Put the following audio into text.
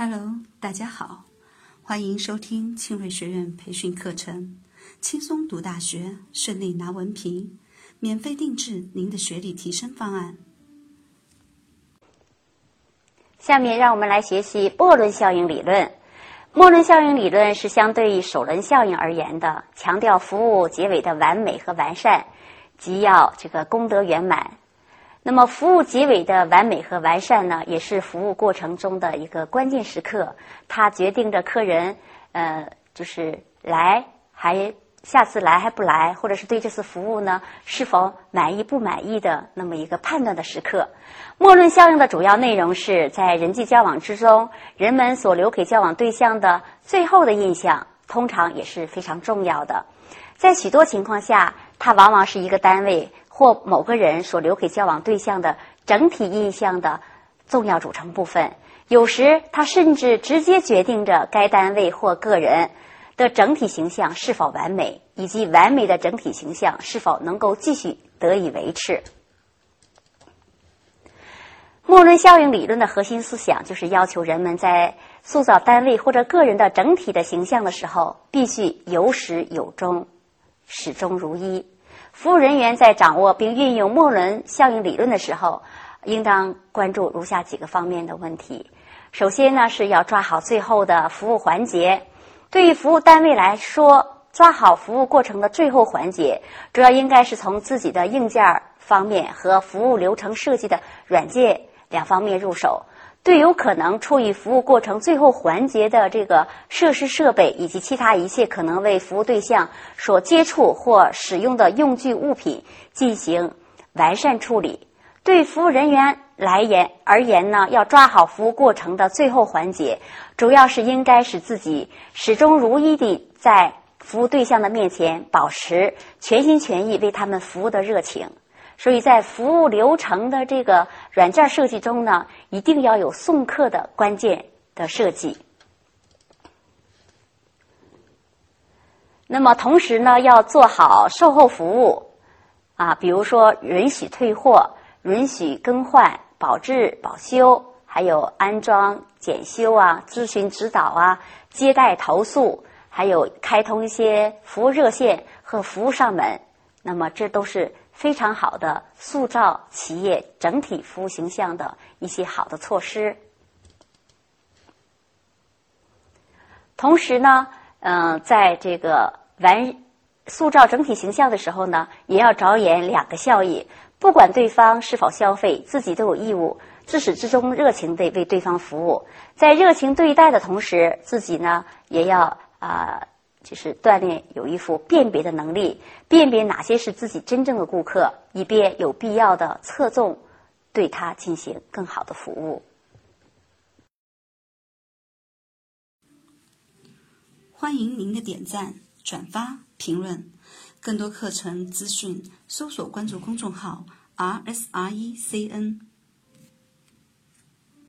Hello，大家好，欢迎收听庆瑞学院培训课程，轻松读大学，顺利拿文凭，免费定制您的学历提升方案。下面让我们来学习涡轮效应理论。涡轮效应理论是相对于首轮效应而言的，强调服务结尾的完美和完善，即要这个功德圆满。那么，服务结尾的完美和完善呢，也是服务过程中的一个关键时刻，它决定着客人呃，就是来还下次来还不来，或者是对这次服务呢是否满意不满意的那么一个判断的时刻。莫论效应的主要内容是在人际交往之中，人们所留给交往对象的最后的印象，通常也是非常重要的。在许多情况下，它往往是一个单位。或某个人所留给交往对象的整体印象的重要组成部分，有时它甚至直接决定着该单位或个人的整体形象是否完美，以及完美的整体形象是否能够继续得以维持。莫伦效应理论的核心思想就是要求人们在塑造单位或者个人的整体的形象的时候，必须有始有终，始终如一。服务人员在掌握并运用莫伦效应理论的时候，应当关注如下几个方面的问题。首先呢，是要抓好最后的服务环节。对于服务单位来说，抓好服务过程的最后环节，主要应该是从自己的硬件方面和服务流程设计的软件两方面入手。对有可能处于服务过程最后环节的这个设施设备以及其他一切可能为服务对象所接触或使用的用具物品进行完善处理。对服务人员来言而言呢，要抓好服务过程的最后环节，主要是应该使自己始终如一地在服务对象的面前保持全心全意为他们服务的热情。所以在服务流程的这个软件设计中呢，一定要有送客的关键的设计。那么同时呢，要做好售后服务啊，比如说允许退货、允许更换、保质保修，还有安装检修啊、咨询指导啊、接待投诉，还有开通一些服务热线和服务上门。那么这都是。非常好的塑造企业整体服务形象的一些好的措施。同时呢，嗯，在这个完塑造整体形象的时候呢，也要着眼两个效益。不管对方是否消费，自己都有义务自始至终热情地为对方服务。在热情对待的同时，自己呢也要啊。就是锻炼有一副辨别的能力，辨别哪些是自己真正的顾客，以便有必要的侧重对他进行更好的服务。欢迎您的点赞、转发、评论，更多课程资讯，搜索关注公众号 “r s r e c n”。